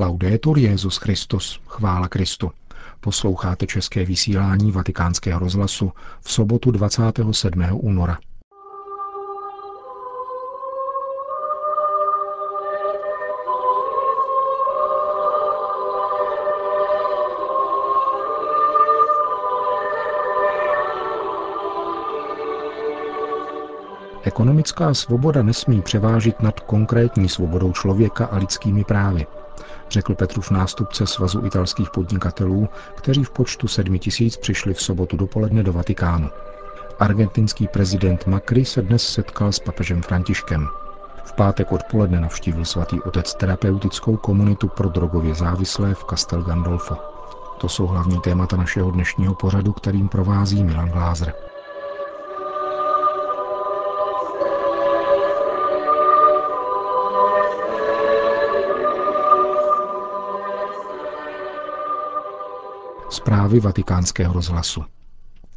Laudetur Jezus Christus, chvála Kristu. Posloucháte české vysílání Vatikánského rozhlasu v sobotu 27. února. Ekonomická svoboda nesmí převážit nad konkrétní svobodou člověka a lidskými právy, řekl Petrův nástupce Svazu italských podnikatelů, kteří v počtu sedmi tisíc přišli v sobotu dopoledne do Vatikánu. Argentinský prezident Macri se dnes setkal s papežem Františkem. V pátek odpoledne navštívil svatý otec terapeutickou komunitu pro drogově závislé v Castel Gandolfo. To jsou hlavní témata našeho dnešního pořadu, kterým provází Milan Glázer. Zprávy vatikánského rozhlasu.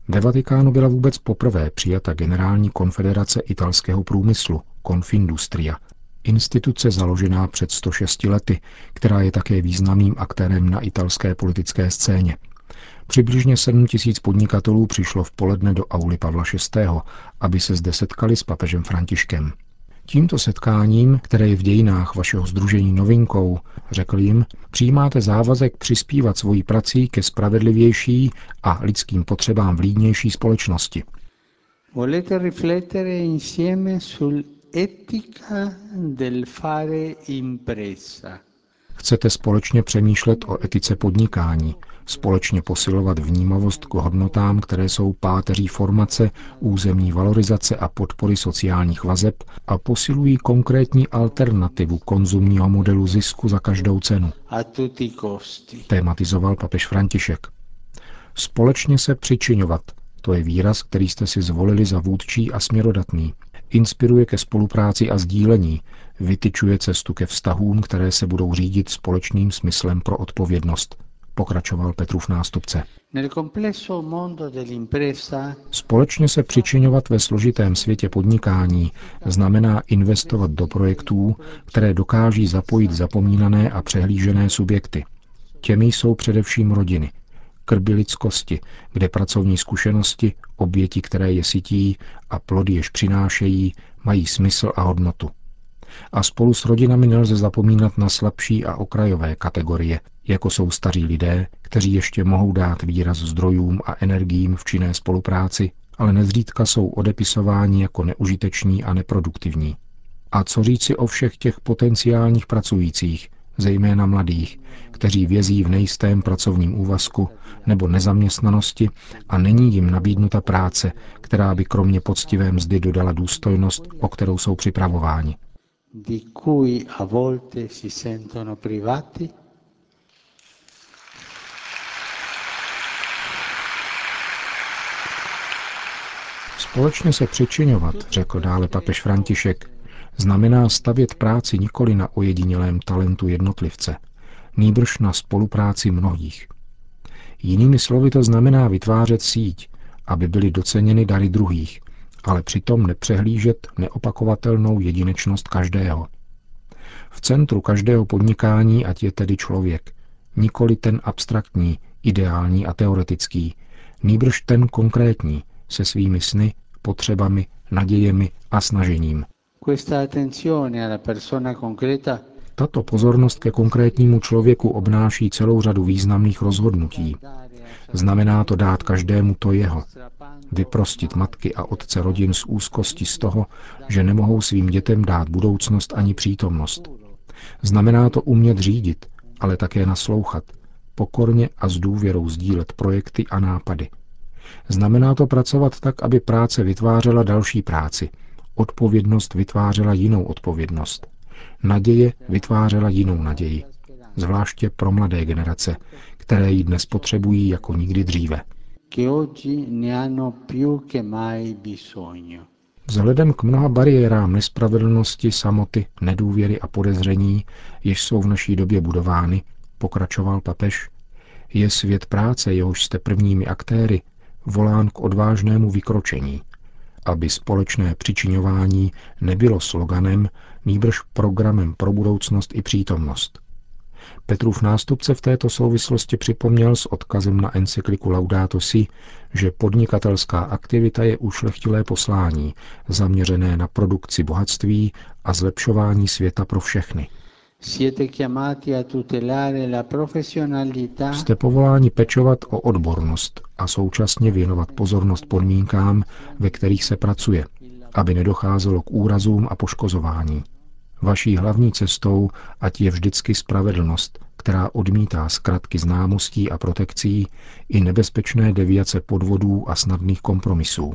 Ve Vatikánu byla vůbec poprvé přijata Generální konfederace italského průmyslu, Confindustria, instituce založená před 106 lety, která je také významným aktérem na italské politické scéně. Přibližně 7 tisíc podnikatelů přišlo v poledne do auly Pavla VI., aby se zde setkali s papežem Františkem. Tímto setkáním, které je v dějinách vašeho združení novinkou, řekl jim, přijímáte závazek přispívat svojí prací ke spravedlivější a lidským potřebám vlídnější společnosti. Volete insieme sull'etica del fare impresa. Chcete společně přemýšlet o etice podnikání, společně posilovat vnímavost k hodnotám, které jsou páteří formace, územní valorizace a podpory sociálních vazeb a posilují konkrétní alternativu konzumního modelu zisku za každou cenu. Tématizoval papež František. Společně se přičiňovat, to je výraz, který jste si zvolili za vůdčí a směrodatný. Inspiruje ke spolupráci a sdílení, vytyčuje cestu ke vztahům, které se budou řídit společným smyslem pro odpovědnost, pokračoval Petrův nástupce. Společně se přičiňovat ve složitém světě podnikání znamená investovat do projektů, které dokáží zapojit zapomínané a přehlížené subjekty. Těmi jsou především rodiny, krby lidskosti, kde pracovní zkušenosti, oběti, které je sytí a plody, jež přinášejí, mají smysl a hodnotu. A spolu s rodinami nelze zapomínat na slabší a okrajové kategorie, jako jsou staří lidé, kteří ještě mohou dát výraz zdrojům a energiím v činné spolupráci, ale nezřídka jsou odepisováni jako neužiteční a neproduktivní. A co říci o všech těch potenciálních pracujících, zejména mladých, kteří vězí v nejistém pracovním úvazku nebo nezaměstnanosti a není jim nabídnuta práce, která by kromě poctivé mzdy dodala důstojnost, o kterou jsou připravováni. Di cui a volte si sentono privati Společně se přičiňovat, řekl dále papež František, znamená stavět práci nikoli na ojedinělém talentu jednotlivce, nýbrž na spolupráci mnohých. Jinými slovy to znamená vytvářet síť, aby byly doceněny dary druhých, ale přitom nepřehlížet neopakovatelnou jedinečnost každého. V centru každého podnikání, ať je tedy člověk, nikoli ten abstraktní, ideální a teoretický, nýbrž ten konkrétní, se svými sny, potřebami, nadějemi a snažením. Tato pozornost ke konkrétnímu člověku obnáší celou řadu významných rozhodnutí. Znamená to dát každému to jeho. Vyprostit matky a otce rodin z úzkosti z toho, že nemohou svým dětem dát budoucnost ani přítomnost. Znamená to umět řídit, ale také naslouchat, pokorně a s důvěrou sdílet projekty a nápady – Znamená to pracovat tak, aby práce vytvářela další práci, odpovědnost vytvářela jinou odpovědnost, naděje vytvářela jinou naději, zvláště pro mladé generace, které ji dnes potřebují jako nikdy dříve. Vzhledem k mnoha bariérám nespravedlnosti, samoty, nedůvěry a podezření, jež jsou v naší době budovány, pokračoval papež, je svět práce, jehož jste prvními aktéry, volán k odvážnému vykročení, aby společné přičiňování nebylo sloganem, nýbrž programem pro budoucnost i přítomnost. Petrův nástupce v této souvislosti připomněl s odkazem na encykliku Laudato Si, že podnikatelská aktivita je ušlechtilé poslání, zaměřené na produkci bohatství a zlepšování světa pro všechny. Jste povoláni pečovat o odbornost a současně věnovat pozornost podmínkám, ve kterých se pracuje, aby nedocházelo k úrazům a poškozování. Vaší hlavní cestou ať je vždycky spravedlnost, která odmítá zkratky známostí a protekcí i nebezpečné deviace podvodů a snadných kompromisů.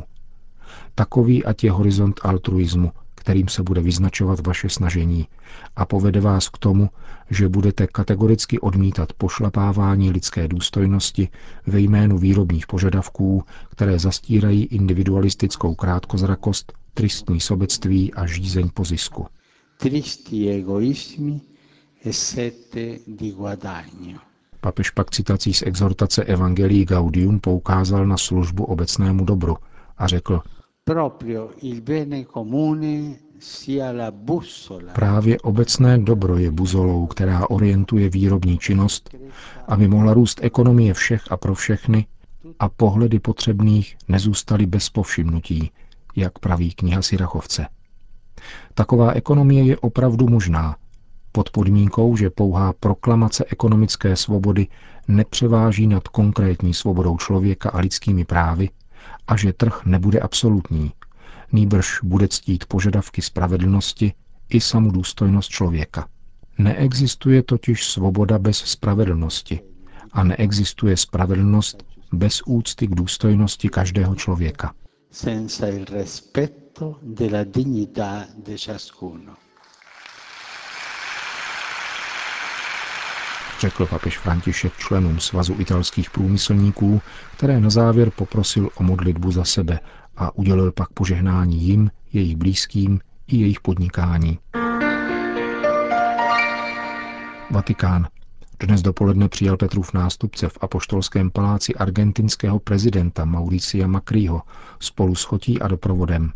Takový ať je horizont altruismu, kterým se bude vyznačovat vaše snažení a povede vás k tomu, že budete kategoricky odmítat pošlapávání lidské důstojnosti ve jménu výrobních požadavků, které zastírají individualistickou krátkozrakost, tristní sobectví a žízeň po zisku tristi egoismi e sete di guadagno. Papež pak citací z exhortace Evangelii Gaudium poukázal na službu obecnému dobru a řekl, Právě obecné dobro je buzolou, která orientuje výrobní činnost, aby mohla růst ekonomie všech a pro všechny a pohledy potřebných nezůstaly bez povšimnutí, jak praví kniha Sirachovce. Taková ekonomie je opravdu možná, pod podmínkou, že pouhá proklamace ekonomické svobody nepřeváží nad konkrétní svobodou člověka a lidskými právy a že trh nebude absolutní, nýbrž bude ctít požadavky spravedlnosti i samu důstojnost člověka. Neexistuje totiž svoboda bez spravedlnosti a neexistuje spravedlnost bez úcty k důstojnosti každého člověka. Senza il rispetto della dignità di ciascuno. Řekl papež František členům Svazu italských průmyslníků, které na závěr poprosil o modlitbu za sebe a udělil pak požehnání jim, jejich blízkým i jejich podnikání. Vatikán. Dnes dopoledne přijal Petrův nástupce v apoštolském paláci argentinského prezidenta Mauricia Macriho spolu s chotí a doprovodem.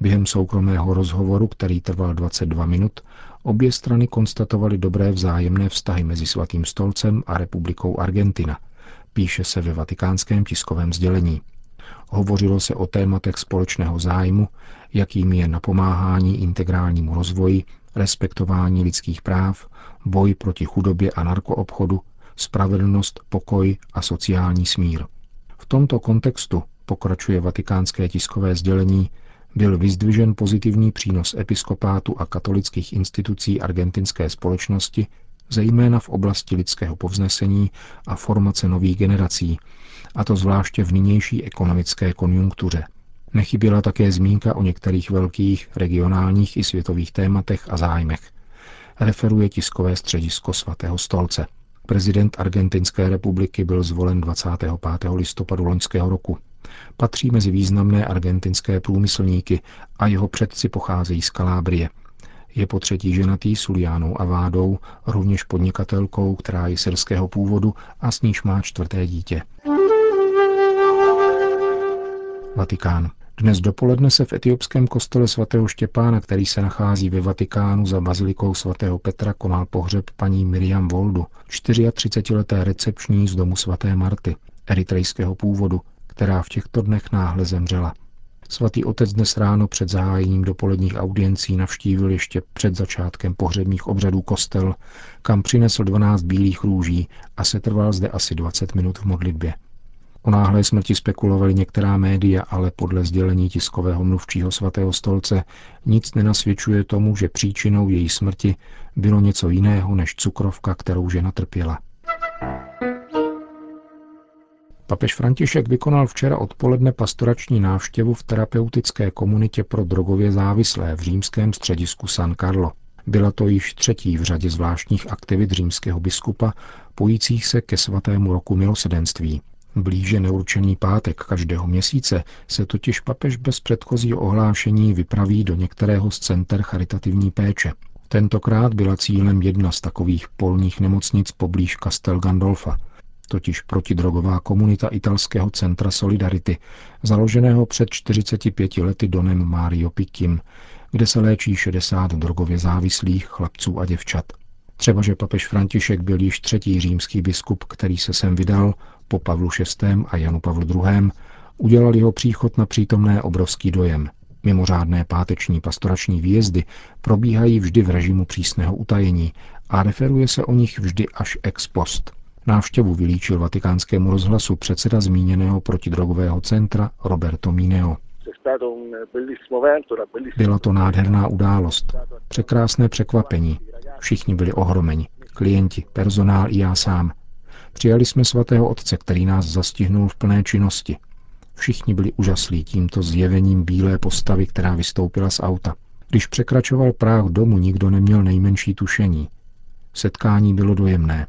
Během soukromého rozhovoru, který trval 22 minut, obě strany konstatovaly dobré vzájemné vztahy mezi Svatým stolcem a republikou Argentina, píše se ve vatikánském tiskovém sdělení. Hovořilo se o tématech společného zájmu, jakým je napomáhání integrálnímu rozvoji, respektování lidských práv, boj proti chudobě a narkoobchodu, spravedlnost, pokoj a sociální smír. V tomto kontextu, pokračuje vatikánské tiskové sdělení, byl vyzdvižen pozitivní přínos episkopátu a katolických institucí argentinské společnosti, zejména v oblasti lidského povznesení a formace nových generací, a to zvláště v nynější ekonomické konjunktuře. Nechyběla také zmínka o některých velkých regionálních i světových tématech a zájmech. Referuje tiskové středisko svatého stolce. Prezident Argentinské republiky byl zvolen 25. listopadu loňského roku. Patří mezi významné argentinské průmyslníky a jeho předci pocházejí z Kalábrie. Je po třetí ženatý s Uliánou Avádou, rovněž podnikatelkou, která je syrského původu a s níž má čtvrté dítě. Vatikán. Dnes dopoledne se v etiopském kostele svatého Štěpána, který se nachází ve Vatikánu za bazilikou svatého Petra, konal pohřeb paní Miriam Voldu, 34-leté recepční z domu svaté Marty, eritrejského původu, která v těchto dnech náhle zemřela. Svatý otec dnes ráno před zahájením dopoledních audiencí navštívil ještě před začátkem pohřebních obřadů kostel, kam přinesl 12 bílých růží a setrval zde asi 20 minut v modlitbě. O náhlé smrti spekulovali některá média, ale podle sdělení tiskového mluvčího svatého stolce nic nenasvědčuje tomu, že příčinou její smrti bylo něco jiného než cukrovka, kterou žena trpěla. Papež František vykonal včera odpoledne pastorační návštěvu v terapeutické komunitě pro drogově závislé v římském středisku San Carlo. Byla to již třetí v řadě zvláštních aktivit římského biskupa, pojících se ke svatému roku milosedenství. Blíže neurčený pátek každého měsíce se totiž papež bez předchozího ohlášení vypraví do některého z center charitativní péče. Tentokrát byla cílem jedna z takových polních nemocnic poblíž Castel Gandolfa, totiž protidrogová komunita italského centra Solidarity, založeného před 45 lety Donem Mario Picchim, kde se léčí 60 drogově závislých chlapců a děvčat. Třeba, že papež František byl již třetí římský biskup, který se sem vydal po Pavlu VI. a Janu Pavlu II. udělal jeho příchod na přítomné obrovský dojem. Mimořádné páteční pastorační výjezdy probíhají vždy v režimu přísného utajení a referuje se o nich vždy až ex post. Návštěvu vylíčil vatikánskému rozhlasu předseda zmíněného protidrogového centra Roberto Mineo. Byla to nádherná událost, překrásné překvapení. Všichni byli ohromeni, klienti, personál i já sám. Přijali jsme svatého otce, který nás zastihnul v plné činnosti. Všichni byli úžaslí tímto zjevením bílé postavy, která vystoupila z auta. Když překračoval práh domu, nikdo neměl nejmenší tušení. Setkání bylo dojemné,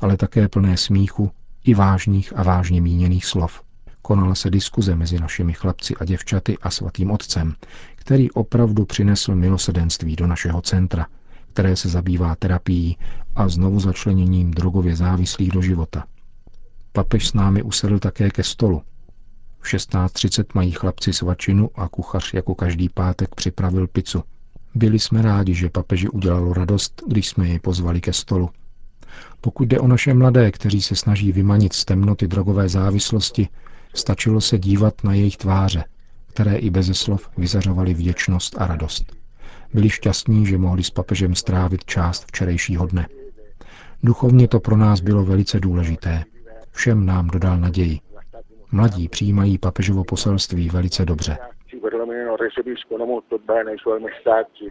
ale také plné smíchu i vážných a vážně míněných slov. Konala se diskuze mezi našimi chlapci a děvčaty a svatým otcem, který opravdu přinesl milosedenství do našeho centra, které se zabývá terapií a znovu začleněním drogově závislých do života. Papež s námi usedl také ke stolu. V 16.30 mají chlapci svačinu a kuchař jako každý pátek připravil pizzu. Byli jsme rádi, že papeži udělalo radost, když jsme jej pozvali ke stolu. Pokud jde o naše mladé, kteří se snaží vymanit z temnoty drogové závislosti, stačilo se dívat na jejich tváře, které i beze slov vyzařovaly vděčnost a radost. Byli šťastní, že mohli s papežem strávit část včerejšího dne. Duchovně to pro nás bylo velice důležité. Všem nám dodal naději. Mladí přijímají papežovo poselství velice dobře.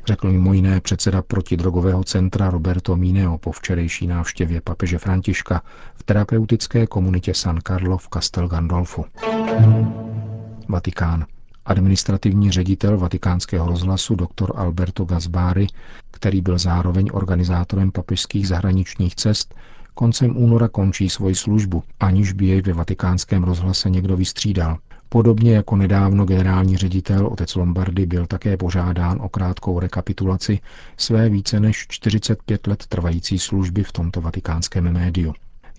Řekl mimo jiné předseda protidrogového centra Roberto Mineo po včerejší návštěvě papeže Františka v terapeutické komunitě San Carlo v Castel Gandolfu. Vatikán. Administrativní ředitel vatikánského rozhlasu dr. Alberto Gasbari, který byl zároveň organizátorem papežských zahraničních cest, koncem února končí svoji službu, aniž by jej ve vatikánském rozhlase někdo vystřídal. Podobně jako nedávno generální ředitel otec Lombardy byl také požádán o krátkou rekapitulaci své více než 45 let trvající služby v tomto vatikánském médiu.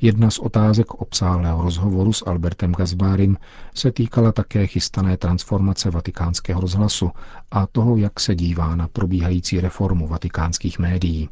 Jedna z otázek obsáhlého rozhovoru s Albertem Gazbárim se týkala také chystané transformace vatikánského rozhlasu a toho, jak se dívá na probíhající reformu vatikánských médií.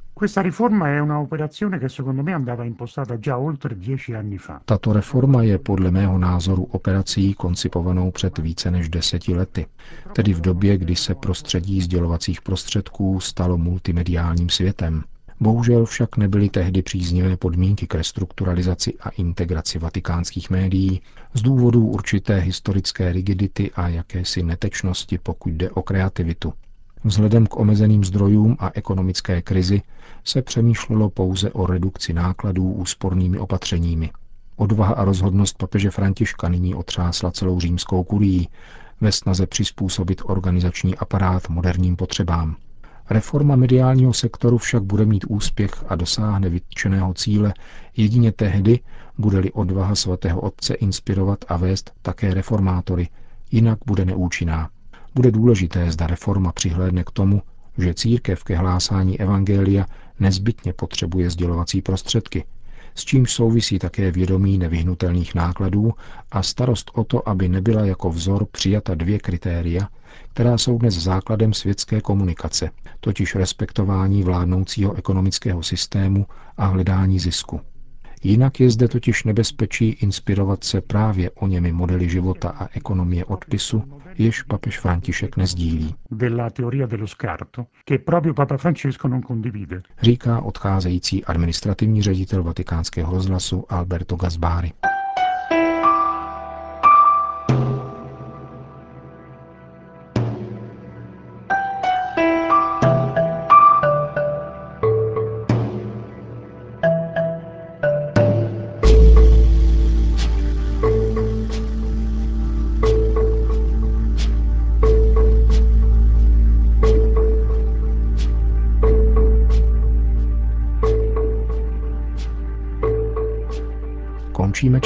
Tato reforma je podle mého názoru operací koncipovanou před více než deseti lety, tedy v době, kdy se prostředí sdělovacích prostředků stalo multimediálním světem. Bohužel však nebyly tehdy příznivé podmínky k restrukturalizaci a integraci vatikánských médií z důvodů určité historické rigidity a jakési netečnosti, pokud jde o kreativitu. Vzhledem k omezeným zdrojům a ekonomické krizi se přemýšlelo pouze o redukci nákladů úspornými opatřeními. Odvaha a rozhodnost papeže Františka nyní otřásla celou římskou kurií ve snaze přizpůsobit organizační aparát moderním potřebám. Reforma mediálního sektoru však bude mít úspěch a dosáhne vytčeného cíle jedině tehdy, bude-li odvaha svatého otce inspirovat a vést také reformátory, jinak bude neúčinná. Bude důležité, zda reforma přihlédne k tomu, že církev ke hlásání evangelia nezbytně potřebuje sdělovací prostředky, s čím souvisí také vědomí nevyhnutelných nákladů a starost o to, aby nebyla jako vzor přijata dvě kritéria, která jsou dnes základem světské komunikace, totiž respektování vládnoucího ekonomického systému a hledání zisku. Jinak je zde totiž nebezpečí inspirovat se právě o němi modely života a ekonomie odpisu, jež papež František nezdílí. Říká odcházející administrativní ředitel vatikánského rozhlasu Alberto Gasbari.